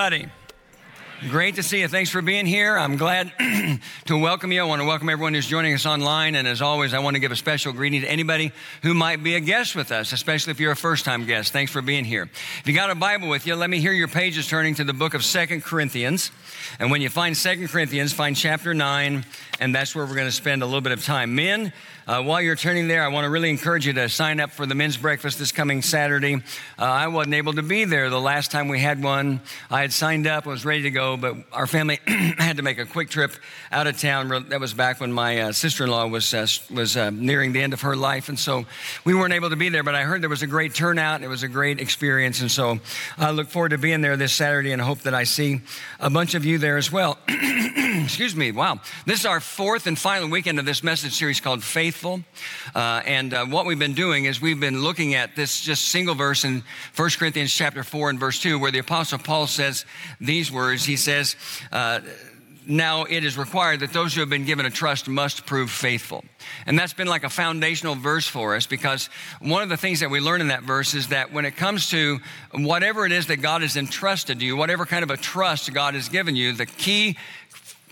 everybody. Great to see you. Thanks for being here. I'm glad to welcome you. I want to welcome everyone who's joining us online. And as always, I want to give a special greeting to anybody who might be a guest with us, especially if you're a first time guest. Thanks for being here. If you got a Bible with you, let me hear your pages turning to the book of Second Corinthians. And when you find Second Corinthians, find chapter 9, and that's where we're going to spend a little bit of time. Men, uh, while you're turning there, I want to really encourage you to sign up for the men's breakfast this coming Saturday. Uh, I wasn't able to be there the last time we had one. I had signed up, was ready to go, but our family had to make a quick trip out of town. That was back when my uh, sister-in-law was uh, was uh, nearing the end of her life, and so we weren't able to be there. But I heard there was a great turnout. It was a great experience, and so I look forward to being there this Saturday and hope that I see a bunch of you there as well. Excuse me. Wow, this is our fourth and final weekend of this message series called Faith faithful. Uh, and uh, what we've been doing is we've been looking at this just single verse in 1 Corinthians chapter 4 and verse 2, where the Apostle Paul says these words. He says, uh, now it is required that those who have been given a trust must prove faithful. And that's been like a foundational verse for us because one of the things that we learn in that verse is that when it comes to whatever it is that God has entrusted to you, whatever kind of a trust God has given you, the key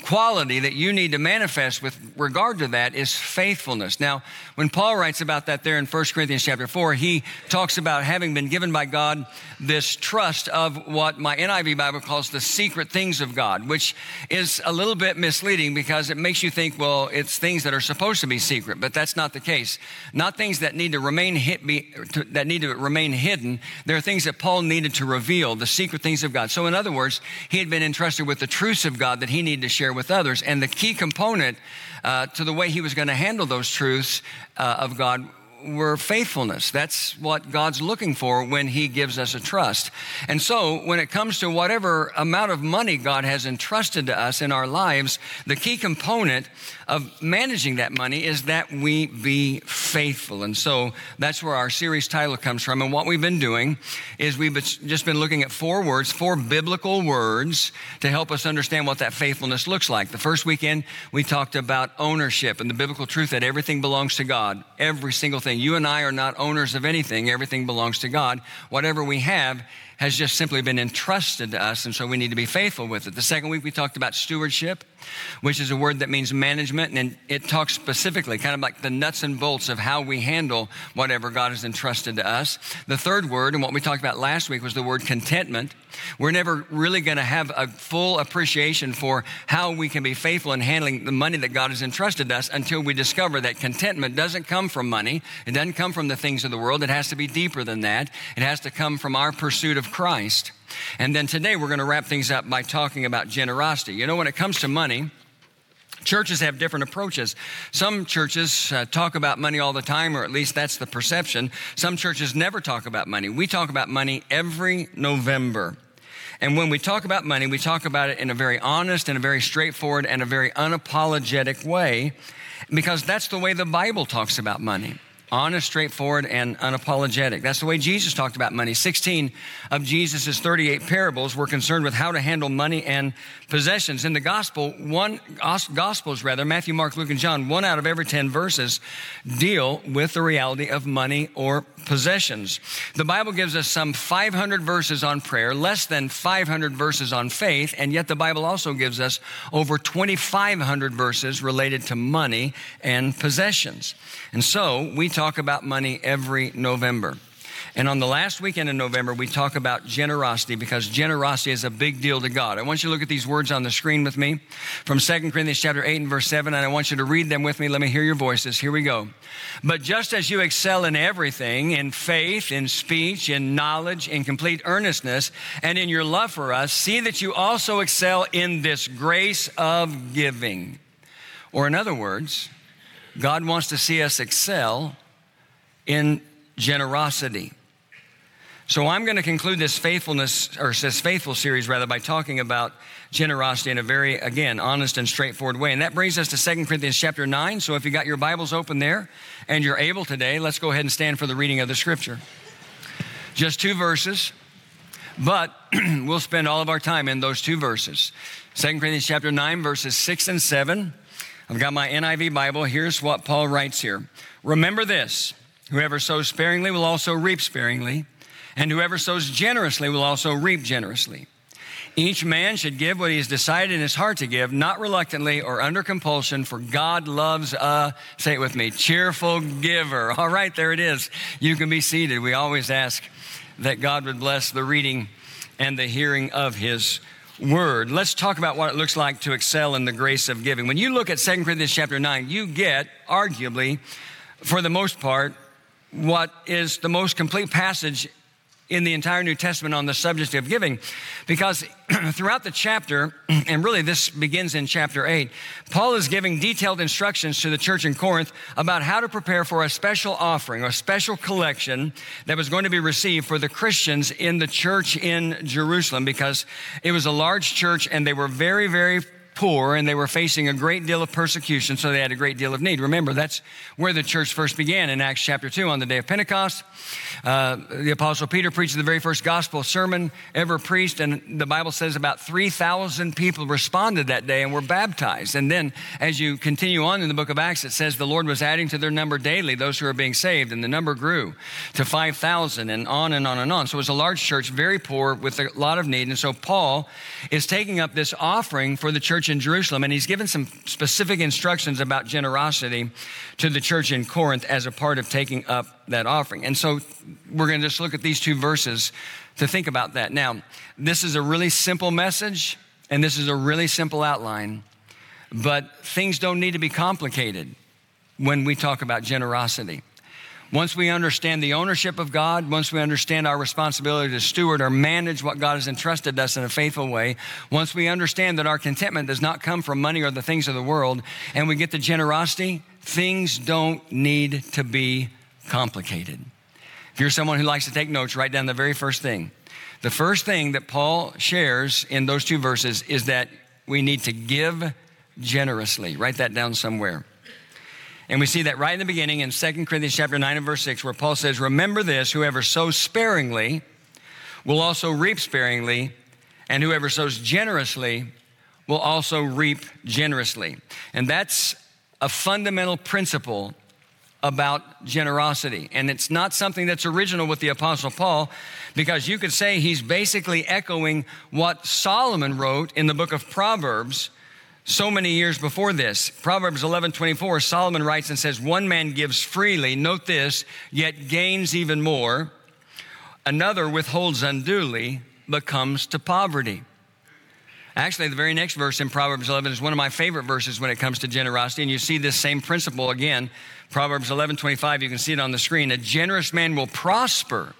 quality that you need to manifest with regard to that is faithfulness. Now, when Paul writes about that there in 1 Corinthians chapter 4, he talks about having been given by God this trust of what my NIV Bible calls the secret things of God, which is a little bit misleading because it makes you think, well, it's things that are supposed to be secret, but that's not the case. Not things that need to remain be, to, that need to remain hidden. There are things that Paul needed to reveal, the secret things of God. So in other words, he had been entrusted with the truths of God that he needed to share share with others. And the key component uh, to the way he was going to handle those truths uh, of God were faithfulness. That's what God's looking for when He gives us a trust. And so, when it comes to whatever amount of money God has entrusted to us in our lives, the key component of managing that money is that we be faithful. And so that's where our series title comes from. And what we've been doing is we've just been looking at four words, four biblical words to help us understand what that faithfulness looks like. The first weekend, we talked about ownership and the biblical truth that everything belongs to God. Every single thing. You and I are not owners of anything. Everything belongs to God. Whatever we have has just simply been entrusted to us, and so we need to be faithful with it. The second week, we talked about stewardship, which is a word that means management, and it talks specifically, kind of like the nuts and bolts of how we handle whatever God has entrusted to us. The third word, and what we talked about last week, was the word contentment. We're never really going to have a full appreciation for how we can be faithful in handling the money that God has entrusted us until we discover that contentment doesn't come from money. It doesn't come from the things of the world. It has to be deeper than that. It has to come from our pursuit of Christ. And then today we're going to wrap things up by talking about generosity. You know, when it comes to money, Churches have different approaches. Some churches uh, talk about money all the time, or at least that's the perception. Some churches never talk about money. We talk about money every November. And when we talk about money, we talk about it in a very honest and a very straightforward and a very unapologetic way because that's the way the Bible talks about money honest, straightforward, and unapologetic. That's the way Jesus talked about money. 16 of Jesus' 38 parables were concerned with how to handle money and possessions. In the gospel, one gospels rather, Matthew, Mark, Luke, and John, one out of every 10 verses deal with the reality of money or possessions. The Bible gives us some 500 verses on prayer, less than 500 verses on faith, and yet the Bible also gives us over 2,500 verses related to money and possessions. And so we talk about money every November. And on the last weekend in November, we talk about generosity because generosity is a big deal to God. I want you to look at these words on the screen with me from 2 Corinthians chapter 8 and verse 7, and I want you to read them with me. Let me hear your voices. Here we go. But just as you excel in everything, in faith, in speech, in knowledge, in complete earnestness, and in your love for us, see that you also excel in this grace of giving. Or in other words, God wants to see us excel in generosity. So I'm going to conclude this faithfulness or this faithful series rather by talking about generosity in a very again honest and straightforward way. And that brings us to 2 Corinthians chapter 9. So if you got your Bibles open there and you're able today, let's go ahead and stand for the reading of the scripture. Just two verses, but we'll spend all of our time in those two verses. 2 Corinthians chapter 9 verses 6 and 7. I've got my NIV Bible. Here's what Paul writes here. Remember this, whoever sows sparingly will also reap sparingly And whoever sows generously will also reap generously. Each man should give what he has decided in his heart to give, not reluctantly or under compulsion, for God loves a, say it with me, cheerful giver. All right, there it is. You can be seated. We always ask that God would bless the reading and the hearing of his word. Let's talk about what it looks like to excel in the grace of giving. When you look at 2 Corinthians chapter 9, you get, arguably, for the most part, what is the most complete passage in the entire New Testament on the subject of giving. Because throughout the chapter, and really this begins in chapter 8, Paul is giving detailed instructions to the church in Corinth about how to prepare for a special offering, a special collection that was going to be received for the Christians in the church in Jerusalem because it was a large church and they were very, very poor and they were facing a great deal of persecution, so they had a great deal of need. Remember, that's where the church first began in Acts chapter 2 on the day of Pentecost. Uh, the Apostle Peter preached the very first gospel sermon ever preached, and the Bible says about 3,000 people responded that day and were baptized. And then, as you continue on in the book of Acts, it says the Lord was adding to their number daily those who are being saved, and the number grew to 5,000 and on and on and on. So it was a large church, very poor, with a lot of need. And so Paul is taking up this offering for the church in Jerusalem, and he's given some specific instructions about generosity to the church in Corinth as a part of taking up that offering. And so we're going to just look at these two verses to think about that. Now, this is a really simple message, and this is a really simple outline, but things don't need to be complicated when we talk about generosity. Once we understand the ownership of God, once we understand our responsibility to steward or manage what God has entrusted us in a faithful way, once we understand that our contentment does not come from money or the things of the world, and we get the generosity, things don't need to be complicated. If you're someone who likes to take notes, write down the very first thing. The first thing that Paul shares in those two verses is that we need to give generously. Write that down somewhere. And we see that right in the beginning in 2 Corinthians chapter 9 and verse 6, where Paul says, Remember this, whoever sows sparingly will also reap sparingly, and whoever sows generously will also reap generously. And that's a fundamental principle about generosity. And it's not something that's original with the Apostle Paul, because you could say he's basically echoing what Solomon wrote in the book of Proverbs so many years before this. Proverbs 11 24, Solomon writes and says, One man gives freely, note this, yet gains even more. Another withholds unduly, but comes to poverty. Actually, the very next verse in Proverbs 11 is one of my favorite verses when it comes to generosity, and you see this same principle again. Proverbs 11 25, you can see it on the screen. A generous man will prosper.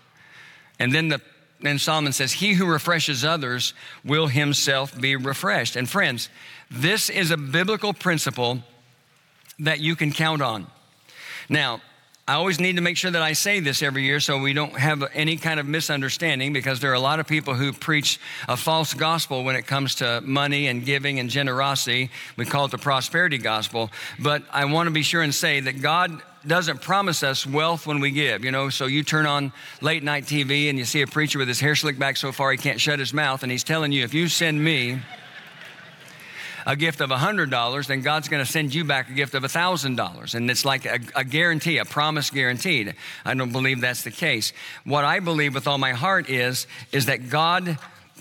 And then the then Solomon says, He who refreshes others will himself be refreshed. And friends, this is a biblical principle that you can count on. Now, I always need to make sure that I say this every year so we don't have any kind of misunderstanding because there are a lot of people who preach a false gospel when it comes to money and giving and generosity. We call it the prosperity gospel. But I want to be sure and say that God doesn't promise us wealth when we give. You know, so you turn on late night TV and you see a preacher with his hair slicked back so far he can't shut his mouth, and he's telling you, if you send me a gift of $100, then God's going to send you back a gift of $1,000. And it's like a, a, guarantee, a promise guaranteed. I don't believe that's the case. What I believe with all my heart is, is that God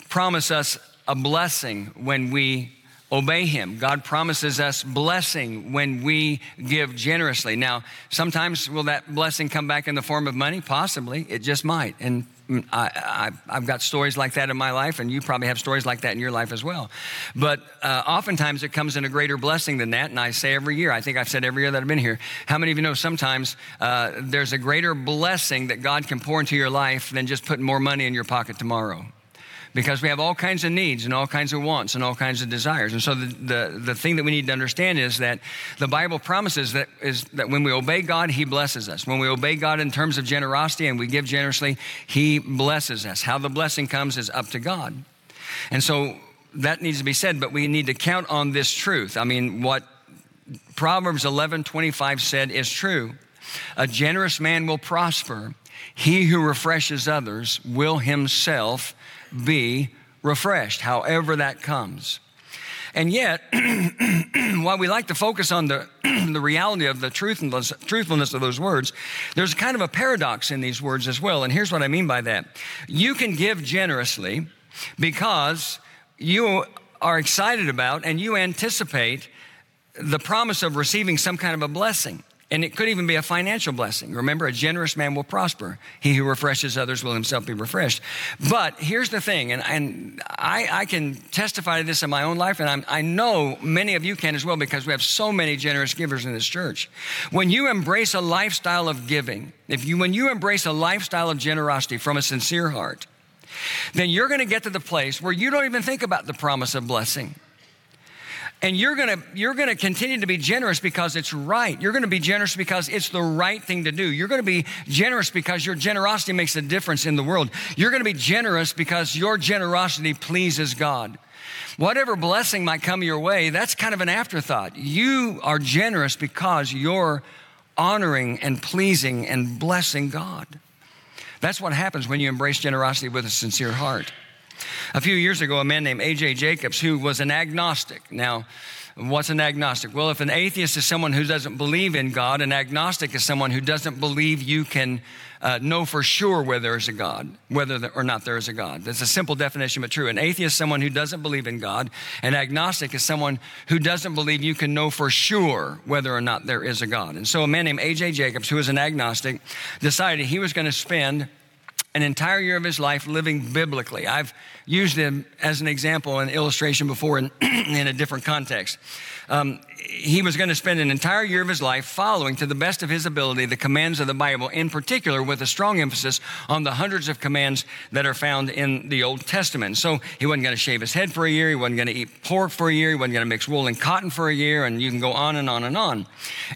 promises us a blessing when we obey him. God promises us blessing when we give generously. Now, sometimes will that blessing come back in the form of money? Possibly. It just might. And I, have got stories like that in my life, and you probably have stories like that in your life as well. But uh, oftentimes it comes in a greater blessing than that. And I say every year, I think I've said every year that I've been here, how many of you know sometimes uh, there's a greater blessing that God can pour into your life than just putting more money in your pocket tomorrow? Because we have all kinds of needs and all kinds of wants and all kinds of desires. And so the, the, the thing that we need to understand is that the Bible promises that is that when we obey God, He blesses us. When we obey God in terms of generosity and we give generously, He blesses us. How the blessing comes is up to God. And so that needs to be said, but we need to count on this truth. I mean, what Proverbs 11 25 said is true. A generous man will prosper. He who refreshes others will himself be refreshed, however that comes. And yet, while we like to focus on the, the reality of the truthfulness, truthfulness of those words, there's kind of a paradox in these words as well. And here's what I mean by that you can give generously because you are excited about and you anticipate the promise of receiving some kind of a blessing. And it could even be a financial blessing. Remember, a generous man will prosper. He who refreshes others will himself be refreshed. But here's the thing, and, and I, I can testify to this in my own life, and I'm, i know many of you can as well because we have so many generous givers in this church. When you embrace a lifestyle of giving, if you, when you embrace a lifestyle of generosity from a sincere heart, then you're going to get to the place where you don't even think about the promise of blessing. And you're gonna, you're gonna continue to be generous because it's right. You're gonna be generous because it's the right thing to do. You're gonna be generous because your generosity makes a difference in the world. You're gonna be generous because your generosity pleases God. Whatever blessing might come your way, that's kind of an afterthought. You are generous because you're honoring and pleasing and blessing God. That's what happens when you embrace generosity with a sincere heart. A few years ago, a man named A.J. Jacobs, who was an agnostic. Now, what's an agnostic? Well, if an atheist is someone who doesn't believe in God, an agnostic is someone who doesn't believe you can uh, know for sure whether there is a God, whether or not there is a God. That's a simple definition, but true. An atheist is someone who doesn't believe in God. An agnostic is someone who doesn't believe you can know for sure whether or not there is a God. And so a man named A.J. Jacobs, who was an agnostic, decided he was going to spend an entire year of his life living biblically. I've used him as an example and illustration before in, in a different context. Um, he was going to spend an entire year of his life following to the best of his ability the commands of the Bible, in particular with a strong emphasis on the hundreds of commands that are found in the Old Testament. So he wasn't going to shave his head for a year, he wasn't going to eat pork for a year, he wasn't going to mix wool and cotton for a year, and you can go on and on and on.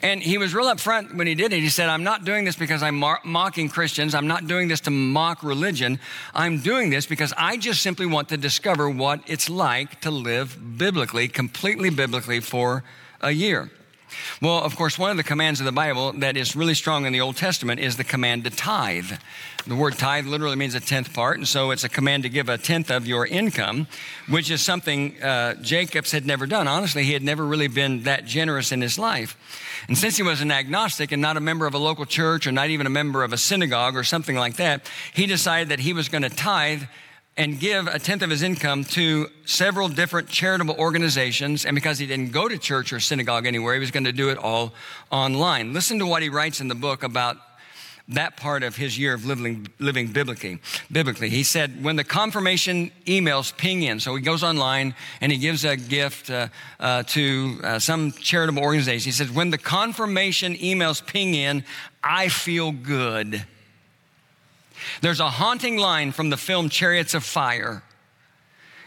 And he was real upfront when he did it. He said, I'm not doing this because I'm mocking Christians, I'm not doing this to mock religion. I'm doing this because I just simply want to discover what it's like to live biblically, completely biblically for a year. Well, of course, one of the commands of the Bible that is really strong in the Old Testament is the command to tithe. The word tithe literally means a tenth part, and so it's a command to give a tenth of your income, which is something uh, Jacobs had never done. Honestly, he had never really been that generous in his life. And since he was an agnostic and not a member of a local church or not even a member of a synagogue or something like that, he decided that he was going to tithe and give a tenth of his income to several different charitable organizations. And because he didn't go to church or synagogue anywhere, he was going to do it all online. Listen to what he writes in the book about that part of his year of living, living biblically, biblically. He said, when the confirmation emails ping in, so he goes online and he gives a gift uh, uh, to uh, some charitable organization. He says, when the confirmation emails ping in, I feel good. There's a haunting line from the film Chariots of Fire.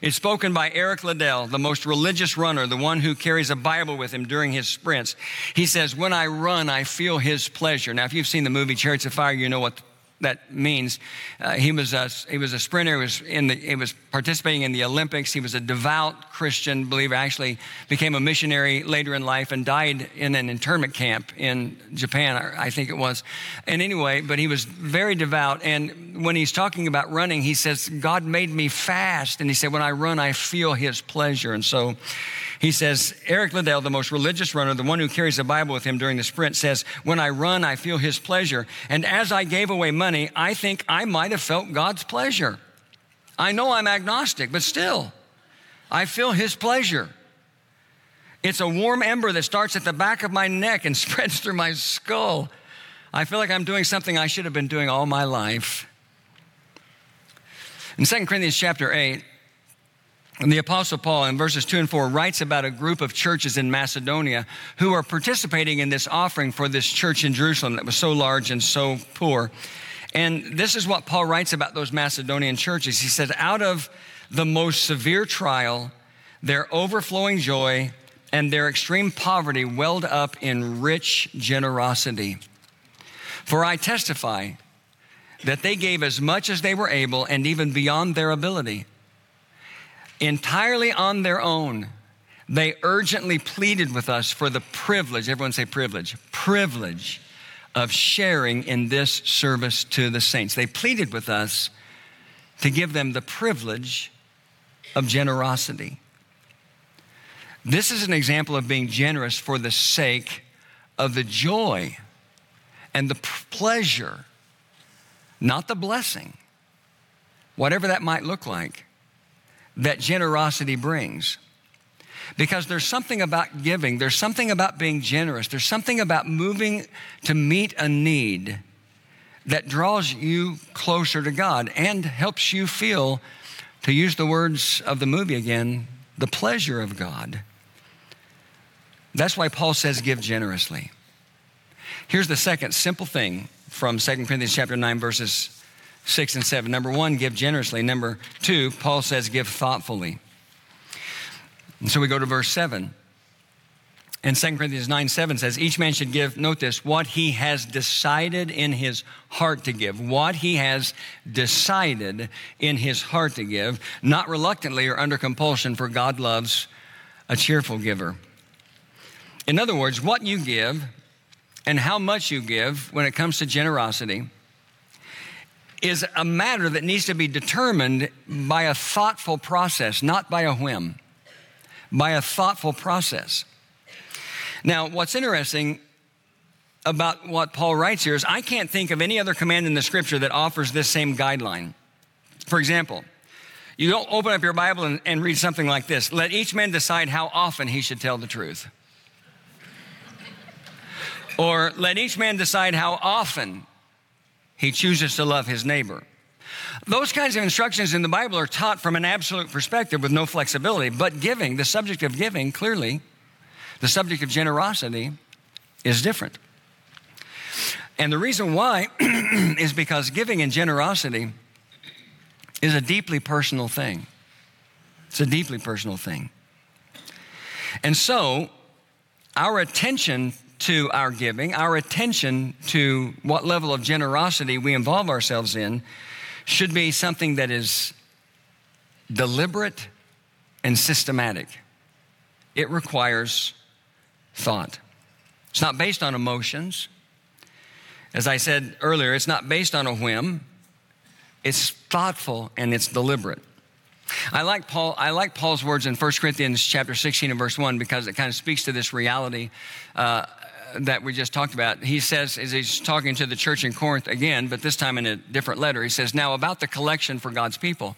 It's spoken by Eric Liddell, the most religious runner, the one who carries a Bible with him during his sprints. He says, When I run, I feel his pleasure. Now, if you've seen the movie Chariots of Fire, you know what that means. Uh, he, was a, he was a sprinter, he was, in the, he was participating in the Olympics. He was a devout Christian believer, actually became a missionary later in life and died in an internment camp in Japan, I think it was. And anyway, but he was very devout. And when he's talking about running, he says, God made me fast. And he said, when I run, I feel his pleasure. And so he says, Eric Liddell, the most religious runner, the one who carries the Bible with him during the sprint, says, When I run, I feel his pleasure. And as I gave away money, I think I might have felt God's pleasure. I know I'm agnostic, but still, I feel his pleasure. It's a warm ember that starts at the back of my neck and spreads through my skull. I feel like I'm doing something I should have been doing all my life. In 2 Corinthians chapter 8, and the Apostle Paul, in verses 2 and 4, writes about a group of churches in Macedonia who are participating in this offering for this church in Jerusalem that was so large and so poor. And this is what Paul writes about those Macedonian churches. He said, Out of the most severe trial, their overflowing joy and their extreme poverty welled up in rich generosity. For I testify that they gave as much as they were able and even beyond their ability entirely on their own, they urgently pleaded with us for the privilege, everyone say privilege, privilege of sharing in this service to the saints. They pleaded with us to give them the privilege of generosity. This is an example of being generous for the sake of the joy and the pleasure, not the blessing, whatever that might look like, that generosity brings. Because there's something about giving, there's something about being generous, there's something about moving to meet a need that draws you closer to God and helps you feel, to use the words of the movie again, the pleasure of God. That's why Paul says, give generously. Here's the second simple thing from 2 Corinthians chapter 9, verses 6 and 7. Number one, give generously. Number two, Paul says, give thoughtfully. And so we go to verse 7. And 2 Corinthians 9 7 says, Each man should give, note this, what he has decided in his heart to give. What he has decided in his heart to give, not reluctantly or under compulsion, for God loves a cheerful giver. In other words, what you give and how much you give when it comes to generosity is a matter that needs to be determined by a thoughtful process, not by a whim, by a thoughtful process. Now, what's interesting about what Paul writes here is I can't think of any other command in the scripture that offers this same guideline. For example, you don't open up your Bible and, and read something like this Let each man decide how often he should tell the truth. or let each man decide how often he chooses to love his neighbor. Those kinds of instructions in the Bible are taught from an absolute perspective with no flexibility. But giving, the subject of giving, clearly, the subject of generosity is different. And the reason why is because giving and generosity is a deeply personal thing. It's a deeply personal thing. And so, our attention to our giving, our attention to what level of generosity we involve ourselves in, should be something that is deliberate and systematic. It requires thought. It's not based on emotions. As I said earlier, it's not based on a whim. It's thoughtful and it's deliberate. I like Paul. I like Paul's words in 1 Corinthians chapter 16 and verse 1 because it kind of speaks to this reality uh, that we just talked about, he says, as he's talking to the church in Corinth again, but this time in a different letter, he says, Now about the collection for God's people.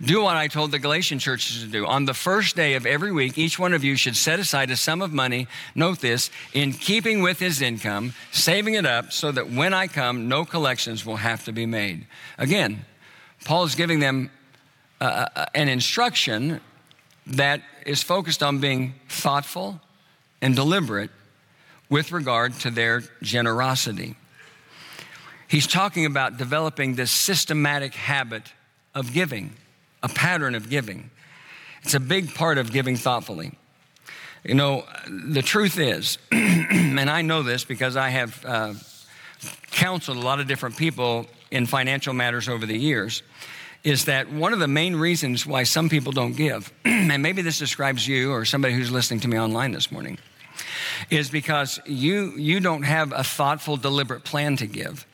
Do what I told the Galatian churches to do. On the first day of every week, each one of you should set aside a sum of money, note this, in keeping with his income, saving it up so that when I come, no collections will have to be made. Again, Paul is giving them uh, uh, uh an instruction that is focused on being thoughtful and deliberate with regard to their generosity. He's talking about developing this systematic habit of giving, a pattern of giving. It's a big part of giving thoughtfully. You know, the truth is, and I know this because I have uh, counseled a lot of different people in financial matters over the years, is that one of the main reasons why some people don't give, and maybe this describes you or somebody who's listening to me online this morning, is because you, you don't have a thoughtful, deliberate plan to give.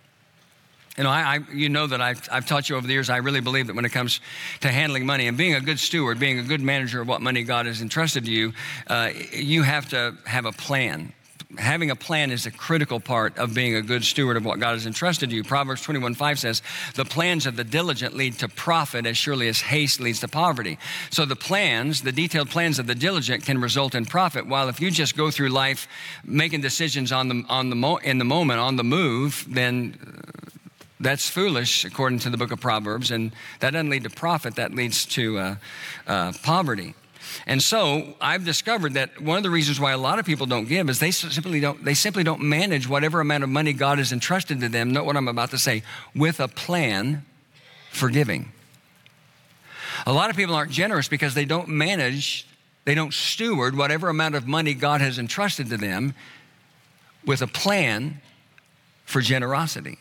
You know, I, I, you know that I've, I've taught you over the years, I really believe that when it comes to handling money and being a good steward, being a good manager of what money God has entrusted to you, uh, you have to have a plan having a plan is a critical part of being a good steward of what God has entrusted you. Proverbs 21 5 says, The plans of the diligent lead to profit as surely as haste leads to poverty. So the plans, the detailed plans of the diligent can result in profit, while if you just go through life making decisions on the, on the mo- in the moment, on the move, then uh, that's foolish, according to the book of Proverbs, and that doesn't lead to profit, that leads to uh, uh, poverty. And so I've discovered that one of the reasons why a lot of people don't give is they simply don't, they simply don't manage whatever amount of money God has entrusted to them, note what I'm about to say, with a plan for giving. A lot of people aren't generous because they don't manage, they don't steward whatever amount of money God has entrusted to them with a plan for generosity.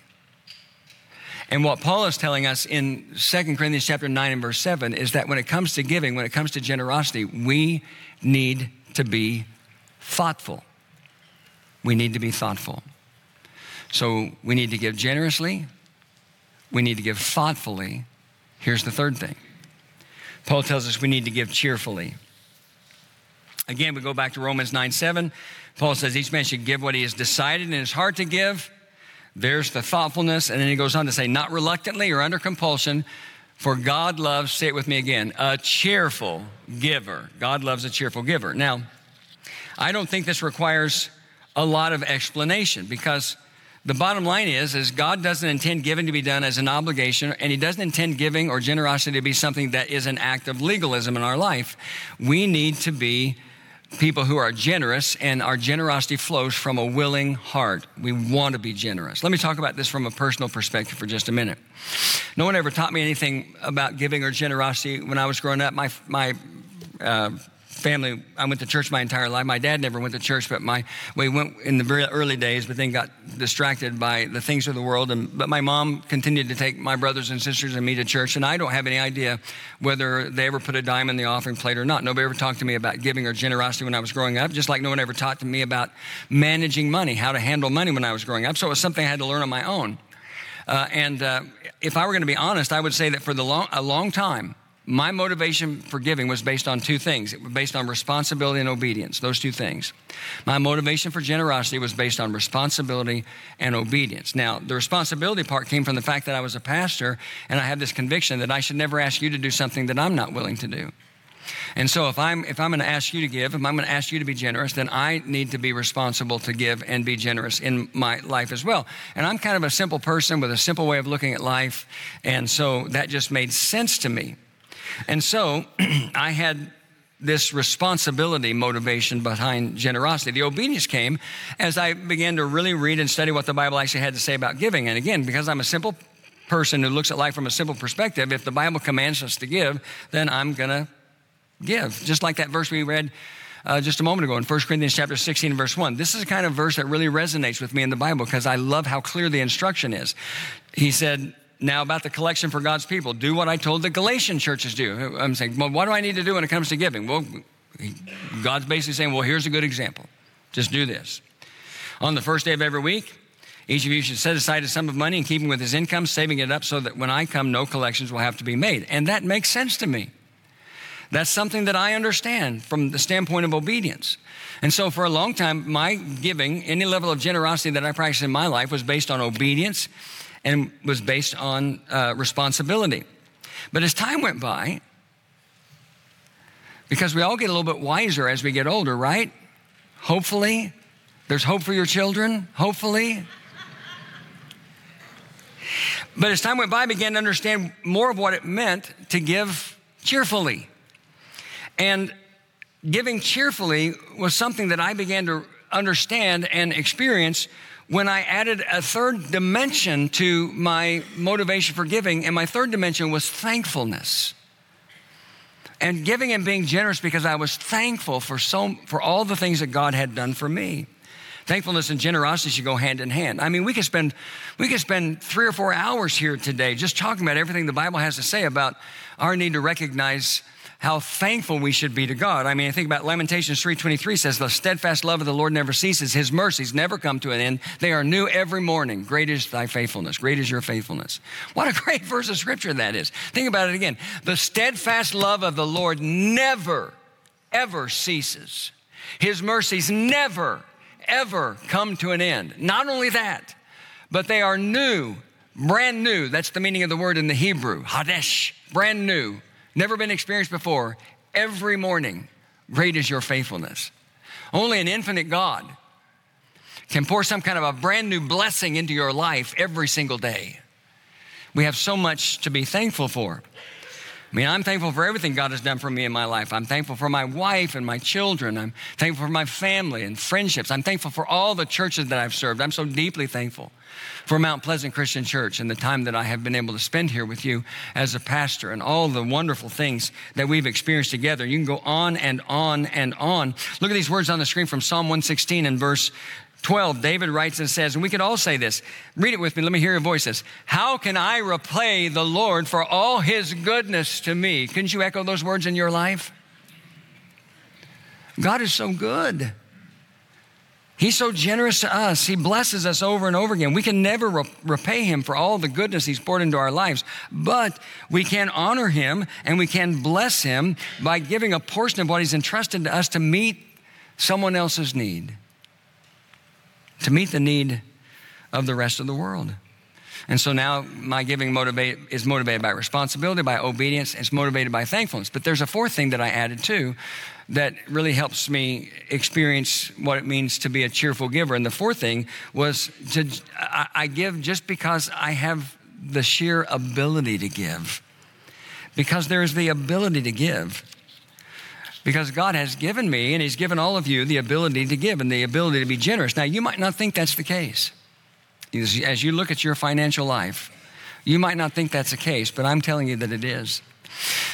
And what Paul is telling us in 2 Corinthians chapter 9 and verse 7 is that when it comes to giving, when it comes to generosity, we need to be thoughtful. We need to be thoughtful. So we need to give generously, we need to give thoughtfully. Here's the third thing Paul tells us we need to give cheerfully. Again, we go back to Romans 9 7. Paul says each man should give what he has decided in his heart to give. There's the thoughtfulness. And then he goes on to say, not reluctantly or under compulsion, for God loves, say it with me again, a cheerful giver. God loves a cheerful giver. Now, I don't think this requires a lot of explanation because the bottom line is is God doesn't intend giving to be done as an obligation and he doesn't intend giving or generosity to be something that is an act of legalism in our life. We need to be people who are generous, and our generosity flows from a willing heart. We want to be generous. Let me talk about this from a personal perspective for just a minute. No one ever taught me anything about giving or generosity when I was growing up. My, my uh, family, I went to church my entire life. My dad never went to church, but my we went in the very early days, but then got distracted by the things of the world. And but my mom continued to take my brothers and sisters and me to church, and I don't have any idea whether they ever put a dime in the offering plate or not. Nobody ever talked to me about giving or generosity when I was growing up, just like no one ever taught to me about managing money, how to handle money when I was growing up. So it was something I had to learn on my own. Uh, and uh, if I were going to be honest, I would say that for the long, a long time, my motivation for giving was based on two things. It was based on responsibility and obedience, those two things. My motivation for generosity was based on responsibility and obedience. Now, the responsibility part came from the fact that I was a pastor and I had this conviction that I should never ask you to do something that I'm not willing to do. And so if I'm if I'm going to ask you to give, if I'm going to ask you to be generous, then I need to be responsible to give and be generous in my life as well. And I'm kind of a simple person with a simple way of looking at life, and so that just made sense to me. And so I had this responsibility motivation behind generosity. The obedience came as I began to really read and study what the Bible actually had to say about giving. And again, because I'm a simple person who looks at life from a simple perspective, if the Bible commands us to give, then I'm going to give. Just like that verse we read uh, just a moment ago in 1 Corinthians chapter 16 verse 1. This is a kind of verse that really resonates with me in the Bible because I love how clear the instruction is. He said, now about the collection for God's people. Do what I told the Galatian churches do. I'm saying, well, what do I need to do when it comes to giving? Well, God's basically saying, well, here's a good example. Just do this. On the first day of every week, each of you should set aside a sum of money in keeping with his income, saving it up so that when I come, no collections will have to be made. And that makes sense to me. That's something that I understand from the standpoint of obedience. And so, for a long time, my giving, any level of generosity that I practiced in my life, was based on obedience and was based on uh, responsibility. But as time went by, because we all get a little bit wiser as we get older, right? Hopefully, there's hope for your children, hopefully. But as time went by, I began to understand more of what it meant to give cheerfully. And giving cheerfully was something that I began to understand and experience when I added a third dimension to my motivation for giving, and my third dimension was thankfulness. And giving and being generous because I was thankful for so for all the things that God had done for me. Thankfulness and generosity should go hand in hand. I mean, we could spend we could spend three or four hours here today just talking about everything the Bible has to say about our need to recognize how thankful we should be to God. I mean, I think about Lamentations 3:23 says, "The steadfast love of the Lord never ceases; his mercies never come to an end. They are new every morning. Great is thy faithfulness. Great is your faithfulness." What a great verse of scripture that is. Think about it again. The steadfast love of the Lord never ever ceases. His mercies never ever come to an end. Not only that, but they are new, brand new. That's the meaning of the word in the Hebrew, hadesh, brand new never been experienced before, every morning. Great is your faithfulness. Only an infinite God can pour some kind of a brand new blessing into your life every single day. We have so much to be thankful for. I mean, I'm thankful for everything God has done for me in my life. I'm thankful for my wife and my children. I'm thankful for my family and friendships. I'm thankful for all the churches that I've served. I'm so deeply thankful for Mount Pleasant Christian Church and the time that I have been able to spend here with you as a pastor and all the wonderful things that we've experienced together. You can go on and on and on. Look at these words on the screen from Psalm 116 and verse 12, David writes and says, and we could all say this. Read it with me. Let me hear your voices. How can I repay the Lord for all his goodness to me? Couldn't you echo those words in your life? God is so good. He's so generous to us. He blesses us over and over again. We can never re- repay him for all the goodness he's poured into our lives, but we can honor him and we can bless him by giving a portion of what he's entrusted to us to meet someone else's need, to meet the need of the rest of the world. And so now my giving motivate, is motivated by responsibility, by obedience, it's motivated by thankfulness. But there's a fourth thing that I added too that really helps me experience what it means to be a cheerful giver. And the fourth thing was to I, I give just because I have the sheer ability to give. Because there is the ability to give. Because God has given me and He's given all of you the ability to give and the ability to be generous. Now, you might not think that's the case. As you look at your financial life, you might not think that's the case, but I'm telling you that it is.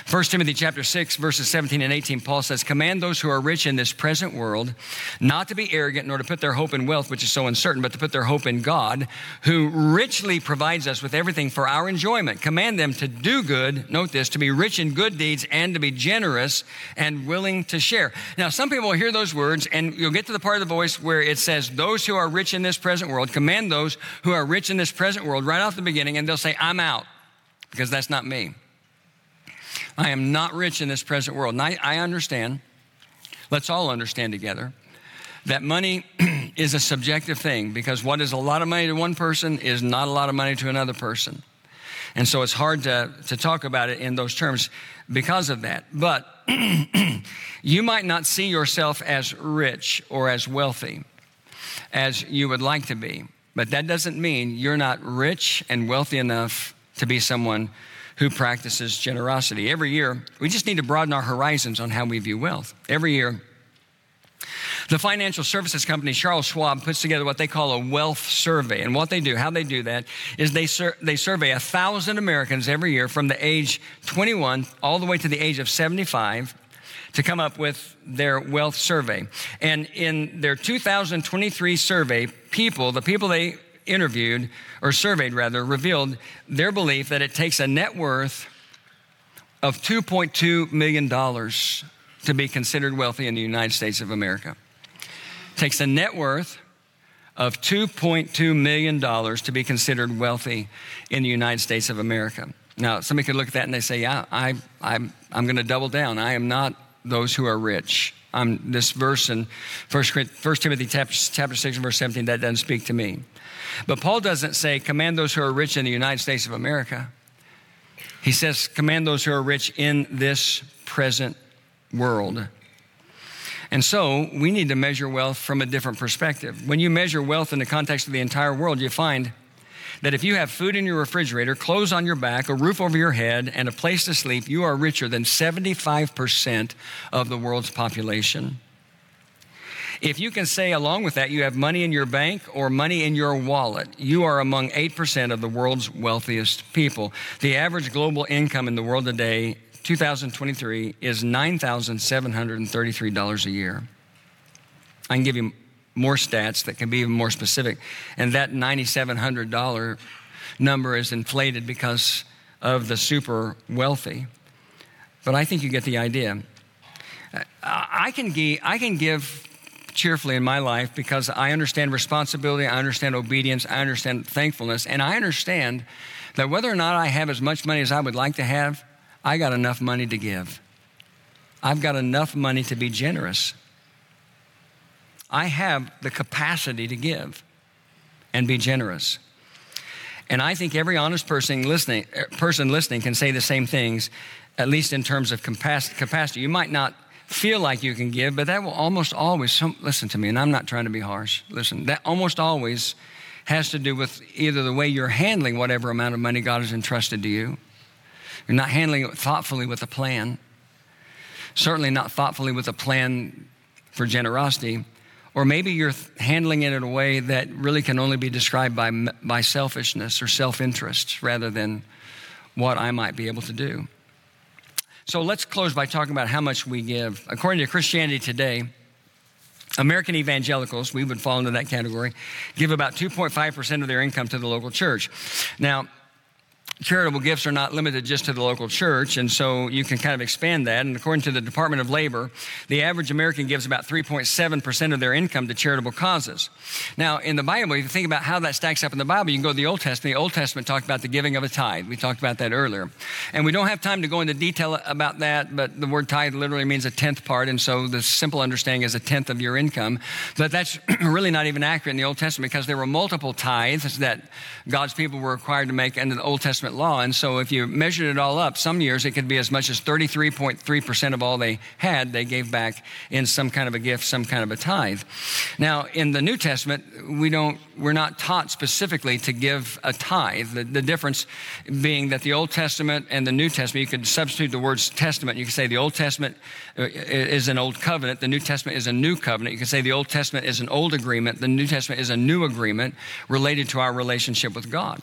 1 Timothy chapter 6 verses 17 and 18 Paul says command those who are rich in this present world not to be arrogant nor to put their hope in wealth which is so uncertain but to put their hope in God who richly provides us with everything for our enjoyment. Command them to do good note this to be rich in good deeds and to be generous and willing to share. Now some people will hear those words and you'll get to the part of the voice where it says those who are rich in this present world command those who are rich in this present world right off the beginning and they'll say I'm out because that's not me I am not rich in this present world. And I, I understand, let's all understand together, that money is a subjective thing because what is a lot of money to one person is not a lot of money to another person. And so it's hard to, to talk about it in those terms because of that. But you might not see yourself as rich or as wealthy as you would like to be. But that doesn't mean you're not rich and wealthy enough to be someone who practices generosity. Every year, we just need to broaden our horizons on how we view wealth. Every year, the financial services company Charles Schwab puts together what they call a wealth survey. And what they do, how they do that, is they, sur- they survey a thousand Americans every year from the age 21 all the way to the age of 75 to come up with their wealth survey. And in their 2023 survey, people, the people they interviewed, or surveyed rather, revealed their belief that it takes a net worth of $2.2 million to be considered wealthy in the United States of America. It takes a net worth of $2.2 million to be considered wealthy in the United States of America. Now, somebody could look at that and they say, Yeah, I, I, I'm going to double down. I am not those who are rich. I'm this verse in 1, Timothy chapter, chapter 6 verse 17, that doesn't speak to me. But Paul doesn't say, command those who are rich in the United States of America. He says, command those who are rich in this present world. And so we need to measure wealth from a different perspective. When you measure wealth in the context of the entire world, you find that if you have food in your refrigerator, clothes on your back, a roof over your head, and a place to sleep, you are richer than 75% of the world's population. If you can say along with that you have money in your bank or money in your wallet, you are among 8% of the world's wealthiest people. The average global income in the world today, 2023, is $9,733 a year. I can give you more stats that can be even more specific. And that $9,700 number is inflated because of the super wealthy. But I think you get the idea. I can, give, I can give cheerfully in my life because I understand responsibility, I understand obedience, I understand thankfulness, and I understand that whether or not I have as much money as I would like to have, I got enough money to give. I've got enough money to be generous. I have the capacity to give and be generous. And I think every honest person listening, er, person listening can say the same things, at least in terms of capacity. You might not feel like you can give, but that will almost always, some, listen to me, and I'm not trying to be harsh. Listen, that almost always has to do with either the way you're handling whatever amount of money God has entrusted to you. You're not handling it thoughtfully with a plan, certainly not thoughtfully with a plan for generosity. Or maybe you're handling it in a way that really can only be described by, by selfishness or self interest rather than what I might be able to do. So let's close by talking about how much we give. According to Christianity Today, American evangelicals, we would fall into that category, give about 2.5% of their income to the local church. Now, charitable gifts are not limited just to the local church, and so you can kind of expand that. And according to the Department of Labor, the average American gives about 3.7% of their income to charitable causes. Now, in the Bible, if you think about how that stacks up in the Bible, you can go to the Old Testament. The Old Testament talked about the giving of a tithe. We talked about that earlier. And we don't have time to go into detail about that, but the word tithe literally means a tenth part, and so the simple understanding is a tenth of your income. But that's really not even accurate in the Old Testament because there were multiple tithes that God's people were required to make under the Old Testament law. And so if you measured it all up, some years it could be as much as 33.3% of all they had, they gave back in some kind of a gift, some kind of a tithe. Now, in the New Testament, we don't, we're not taught specifically to give a tithe. The, the difference being that the Old Testament and the New Testament, you could substitute the words testament. You could say the Old Testament uh, is an old covenant, the New Testament is a new covenant. You could say the Old Testament is an old agreement, the New Testament is a new agreement related to our relationship with God.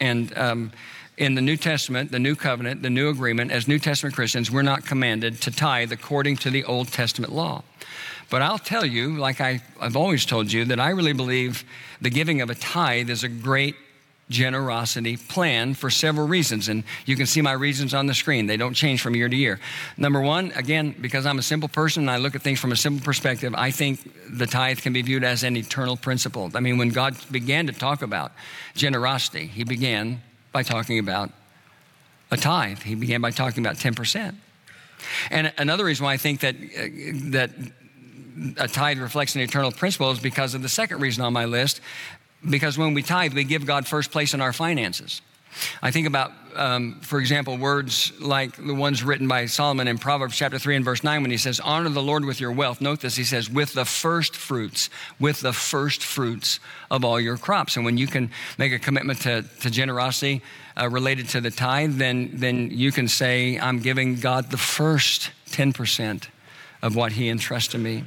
And um, in the New Testament, the New Covenant, the New Agreement, as New Testament Christians, we're not commanded to tithe according to the Old Testament law. But I'll tell you, like I, have always told you, that I really believe the giving of a tithe is a great generosity plan for several reasons. And you can see my reasons on the screen. They don't change from year to year. Number one, again, because I'm a simple person and I look at things from a simple perspective, I think the tithe can be viewed as an eternal principle. I mean, when God began to talk about generosity, He began by talking about a tithe. He began by talking about 10%. And another reason why I think that, uh, that a tithe reflects an eternal principle is because of the second reason on my list. Because when we tithe, we give God first place in our finances. I think about, um, for example, words like the ones written by Solomon in Proverbs chapter 3 and verse 9 when he says, Honor the Lord with your wealth. Note this, he says, with the first fruits, with the first fruits of all your crops. And when you can make a commitment to, to generosity uh, related to the tithe, then, then you can say, I'm giving God the first 10% of what he entrusted to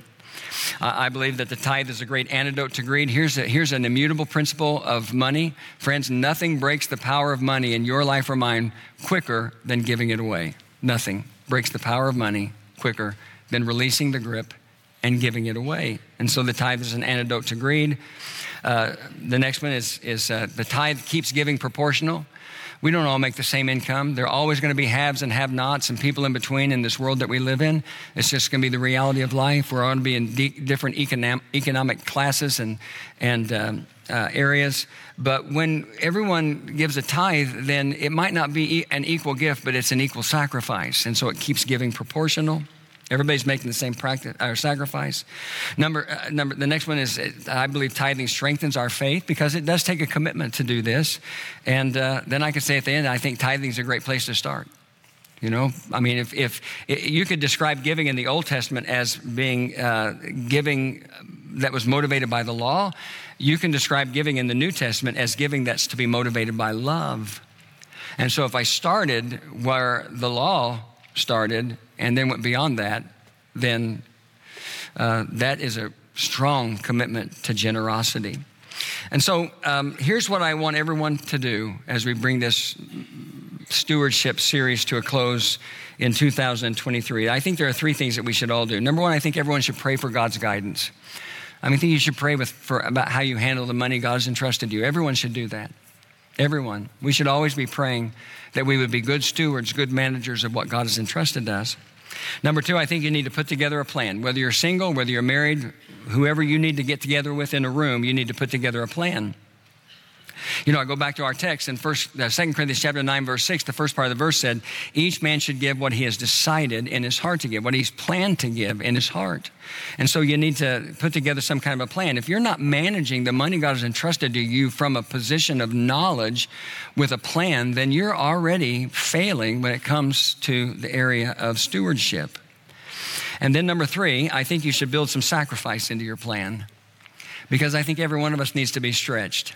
me. I believe that the tithe is a great antidote to greed. Here's, a, here's an immutable principle of money. Friends, nothing breaks the power of money in your life or mine quicker than giving it away. Nothing breaks the power of money quicker than releasing the grip and giving it away. And so the tithe is an antidote to greed. Uh, the next one is, is uh, the tithe keeps giving proportional. We don't all make the same income. There are always going to be haves and have nots and people in between in this world that we live in. It's just going to be the reality of life. We're all going to be in de- different economic, economic classes and, and um, uh, areas. But when everyone gives a tithe, then it might not be an equal gift, but it's an equal sacrifice. And so it keeps giving proportional. Everybody's making the same practice or sacrifice. Number, uh, number, the next one is uh, I believe tithing strengthens our faith because it does take a commitment to do this. And uh, then I can say at the end, I think tithing is a great place to start. You know, I mean, if, if, if you could describe giving in the Old Testament as being uh, giving that was motivated by the law, you can describe giving in the New Testament as giving that's to be motivated by love. And so if I started where the law started and then went beyond that, then uh, that is a strong commitment to generosity. And so um, here's what I want everyone to do as we bring this stewardship series to a close in 2023. I think there are three things that we should all do. Number one, I think everyone should pray for God's guidance. I mean, I think you should pray with, for, about how you handle the money God has entrusted you. Everyone should do that. Everyone. We should always be praying that we would be good stewards, good managers of what God has entrusted us. Number two, I think you need to put together a plan. Whether you're single, whether you're married, whoever you need to get together with in a room, you need to put together a plan. You know, I go back to our text in First, uh, 2 Corinthians chapter 9, verse 6. The first part of the verse said, Each man should give what he has decided in his heart to give, what he's planned to give in his heart. And so you need to put together some kind of a plan. If you're not managing the money God has entrusted to you from a position of knowledge with a plan, then you're already failing when it comes to the area of stewardship. And then, number three, I think you should build some sacrifice into your plan because I think every one of us needs to be stretched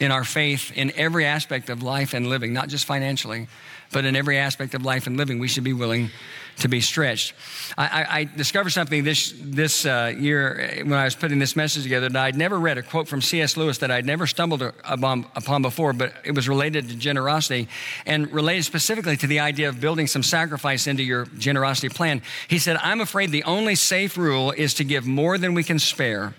in our faith in every aspect of life and living, not just financially, but in every aspect of life and living, we should be willing to be stretched. I, I, I discovered something this, this uh, year when I was putting this message together that I'd never read, a quote from C.S. Lewis that I'd never stumbled upon, upon before, but it was related to generosity and related specifically to the idea of building some sacrifice into your generosity plan. He said, I'm afraid the only safe rule is to give more than we can spare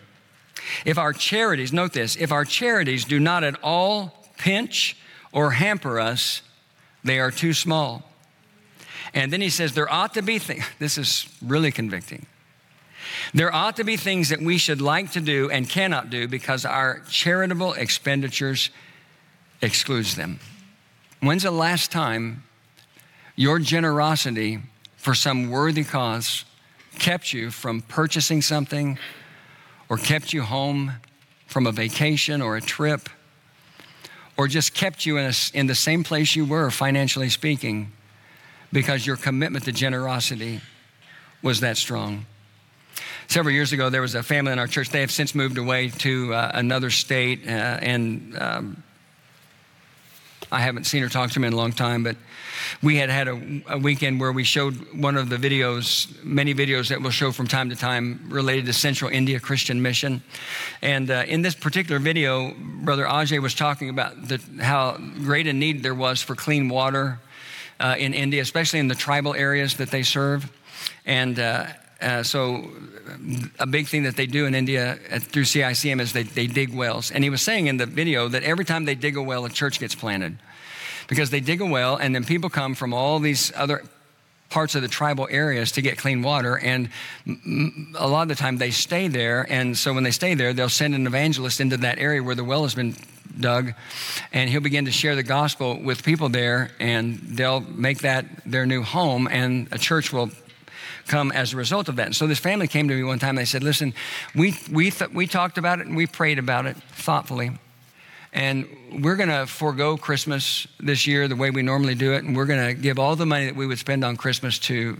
if our charities, note this, if our charities do not at all pinch or hamper us, they are too small. And then he says, There ought to be things, this is really convicting. There ought to be things that we should like to do and cannot do because our charitable expenditures excludes them. When's the last time your generosity for some worthy cause kept you from purchasing something or kept you home from a vacation or a trip or just kept you in, a, in the same place you were, financially speaking, because your commitment to generosity was that strong. Several years ago, there was a family in our church. They have since moved away to uh, another state, uh, and um, I haven't seen or talked to them in a long time, but we had had a, a, weekend where we showed one of the videos, many videos that we'll show from time to time related to Central India Christian Mission. And uh, in this particular video, Brother Ajay was talking about the, how great a need there was for clean water uh, in India, especially in the tribal areas that they serve. And uh, uh, so, a big thing that they do in India uh, through CICM is they, they dig wells. And he was saying in the video that every time they dig a well, a church gets planted. Because they dig a well, and then people come from all these other parts of the tribal areas to get clean water. And a lot of the time they stay there. And so when they stay there, they'll send an evangelist into that area where the well has been dug, and he'll begin to share the gospel with people there, and they'll make that their new home, and a church will come as a result of that. And so this family came to me one time and they said, Listen, we, we, th- we talked about it and we prayed about it thoughtfully. And we're going to forego Christmas this year the way we normally do it. And we're going to give all the money that we would spend on Christmas to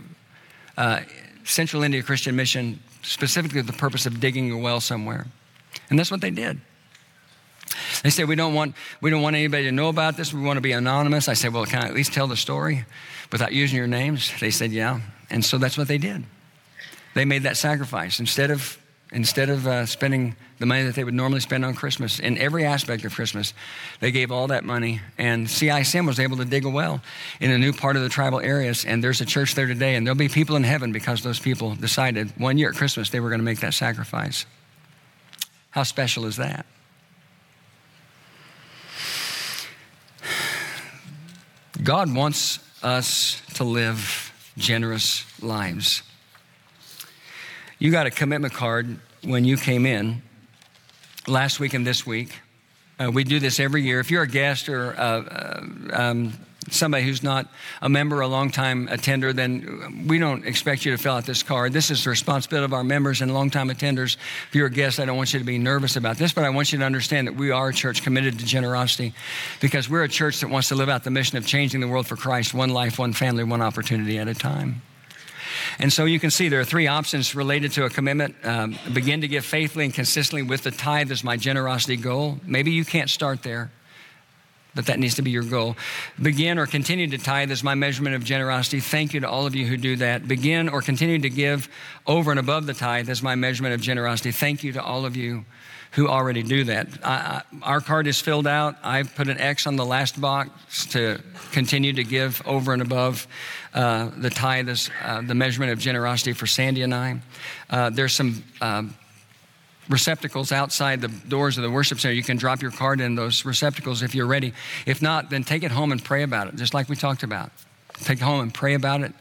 uh, Central India Christian Mission, specifically the purpose of digging a well somewhere. And that's what they did. They said, we don't, want, we don't want anybody to know about this. We want to be anonymous. I said, Well, can I at least tell the story without using your names? They said, Yeah. And so that's what they did. They made that sacrifice. Instead of, instead of uh, spending the money that they would normally spend on Christmas in every aspect of Christmas, they gave all that money. And CICM was able to dig a well in a new part of the tribal areas. And there's a church there today. And there'll be people in heaven because those people decided one year at Christmas they were going to make that sacrifice. How special is that? God wants us to live generous lives. You got a commitment card when you came in last week and this week. Uh, we do this every year. If you're a guest or uh, uh, um, somebody who's not a member, a long-time attender, then we don't expect you to fill out this card. This is the responsibility of our members and long-time attenders. If you're a guest, I don't want you to be nervous about this, but I want you to understand that we are a church committed to generosity because we're a church that wants to live out the mission of changing the world for Christ, one life, one family, one opportunity at a time. And so you can see there are three options related to a commitment. Um, begin to give faithfully and consistently with the tithe as my generosity goal. Maybe you can't start there but that needs to be your goal. Begin or continue to tithe is my measurement of generosity. Thank you to all of you who do that. Begin or continue to give over and above the tithe is my measurement of generosity. Thank you to all of you who already do that. I, I, our card is filled out. I put an X on the last box to continue to give over and above uh, the tithe is uh, the measurement of generosity for Sandy and I. Uh, there's some um, receptacles outside the doors of the worship center. You can drop your card in those receptacles if you're ready. If not, then take it home and pray about it, just like we talked about. Take it home and pray about it.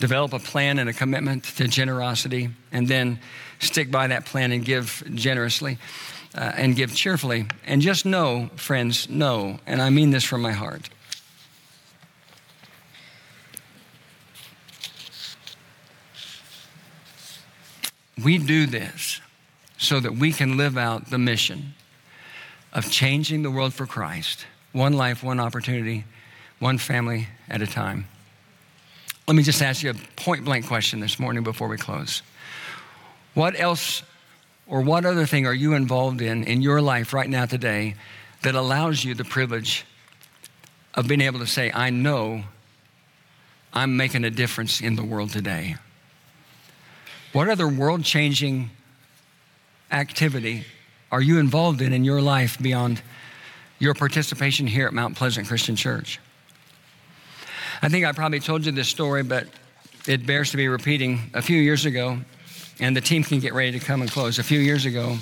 Develop a plan and a commitment to generosity, and then stick by that plan and give generously uh, and give cheerfully. And just know, friends, know, and I mean this from my heart. We do this so that we can live out the mission of changing the world for Christ, one life, one opportunity, one family at a time. Let me just ask you a point blank question this morning before we close. What else or what other thing are you involved in in your life right now today that allows you the privilege of being able to say, I know I'm making a difference in the world today? What other world changing activity are you involved in in your life beyond your participation here at Mount Pleasant Christian Church? I think I probably told you this story, but it bears to be repeating. A few years ago, and the team can get ready to come and close. A few years ago,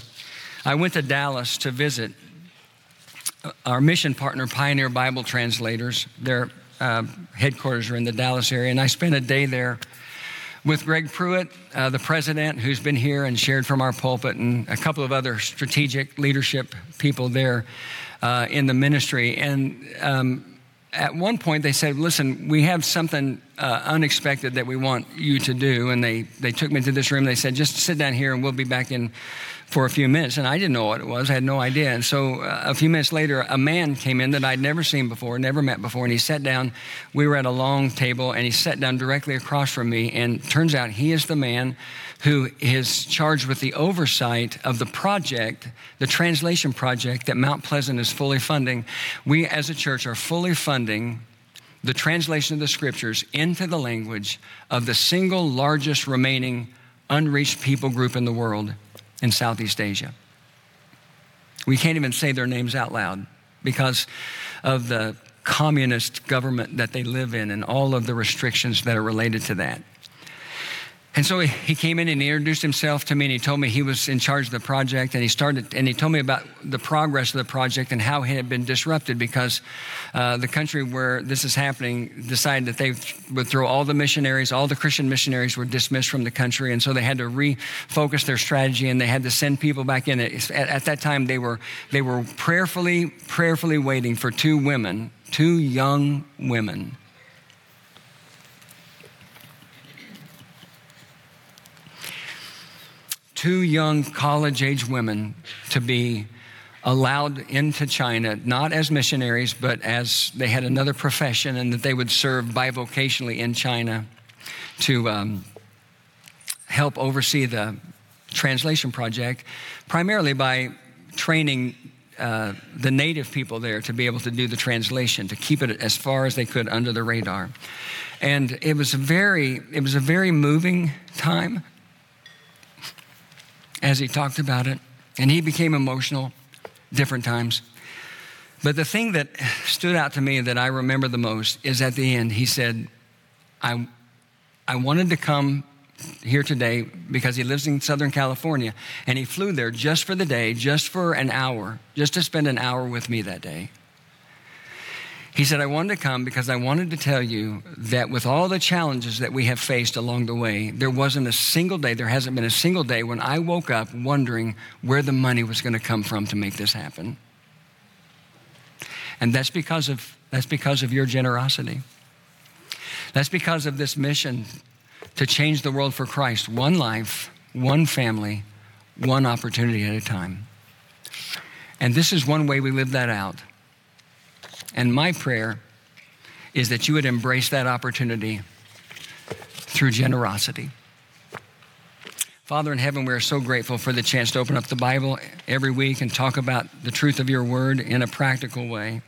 I went to Dallas to visit our mission partner, Pioneer Bible Translators. Their uh, headquarters are in the Dallas area, and I spent a day there with Greg Pruitt, uh, the president, who's been here and shared from our pulpit, and a couple of other strategic leadership people there uh, in the ministry. And um, at one point, they said, Listen, we have something uh, unexpected that we want you to do. And they, they took me to this room. They said, Just sit down here and we'll be back in for a few minutes. And I didn't know what it was, I had no idea. And so uh, a few minutes later, a man came in that I'd never seen before, never met before. And he sat down. We were at a long table, and he sat down directly across from me. And turns out he is the man who is charged with the oversight of the project, the translation project that Mount Pleasant is fully funding. We as a church are fully funding the translation of the scriptures into the language of the single largest remaining unreached people group in the world in Southeast Asia. We can't even say their names out loud because of the communist government that they live in and all of the restrictions that are related to that. And so he came in and he introduced himself to me and he told me he was in charge of the project and he started and he told me about the progress of the project and how it had been disrupted because uh, the country where this is happening decided that they would throw all the missionaries, all the Christian missionaries were dismissed from the country and so they had to refocus their strategy and they had to send people back in. At, at that time they were they were prayerfully prayerfully waiting for two women, two young women two young college age women to be allowed into China, not as missionaries, but as they had another profession and that they would serve bivocationally in China to um, help oversee the translation project, primarily by training uh, the native people there to be able to do the translation, to keep it as far as they could under the radar. And it was a very, it was a very moving time as he talked about it, and he became emotional different times. But the thing that stood out to me that I remember the most is at the end, he said, I, I wanted to come here today because he lives in Southern California, and he flew there just for the day, just for an hour, just to spend an hour with me that day. He said, I wanted to come because I wanted to tell you that with all the challenges that we have faced along the way, there wasn't a single day, there hasn't been a single day when I woke up wondering where the money was going to come from to make this happen. And that's because of, that's because of your generosity. That's because of this mission to change the world for Christ, one life, one family, one opportunity at a time. And this is one way we live that out. And my prayer is that you would embrace that opportunity through generosity. Father in heaven, we are so grateful for the chance to open up the Bible every week and talk about the truth of your word in a practical way.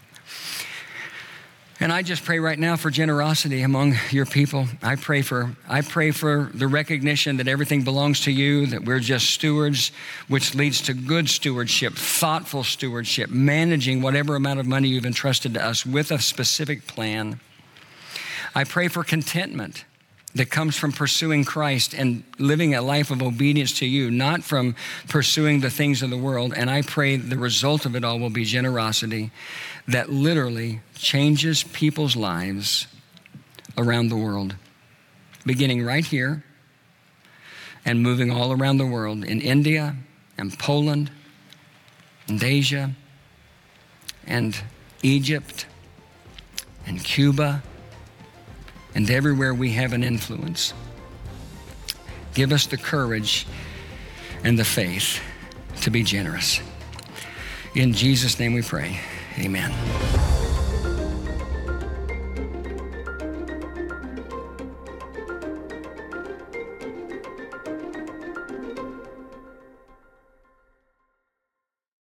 And I just pray right now for generosity among your people. I pray for I pray for the recognition that everything belongs to you, that we're just stewards, which leads to good stewardship, thoughtful stewardship, managing whatever amount of money you've entrusted to us with a specific plan. I pray for contentment that comes from pursuing Christ and living a life of obedience to you, not from pursuing the things of the world. And I pray the result of it all will be generosity that literally changes people's lives around the world, beginning right here and moving all around the world in India and Poland and Asia and Egypt and Cuba and everywhere we have an influence. Give us the courage and the faith to be generous. In Jesus' name we pray. Amen.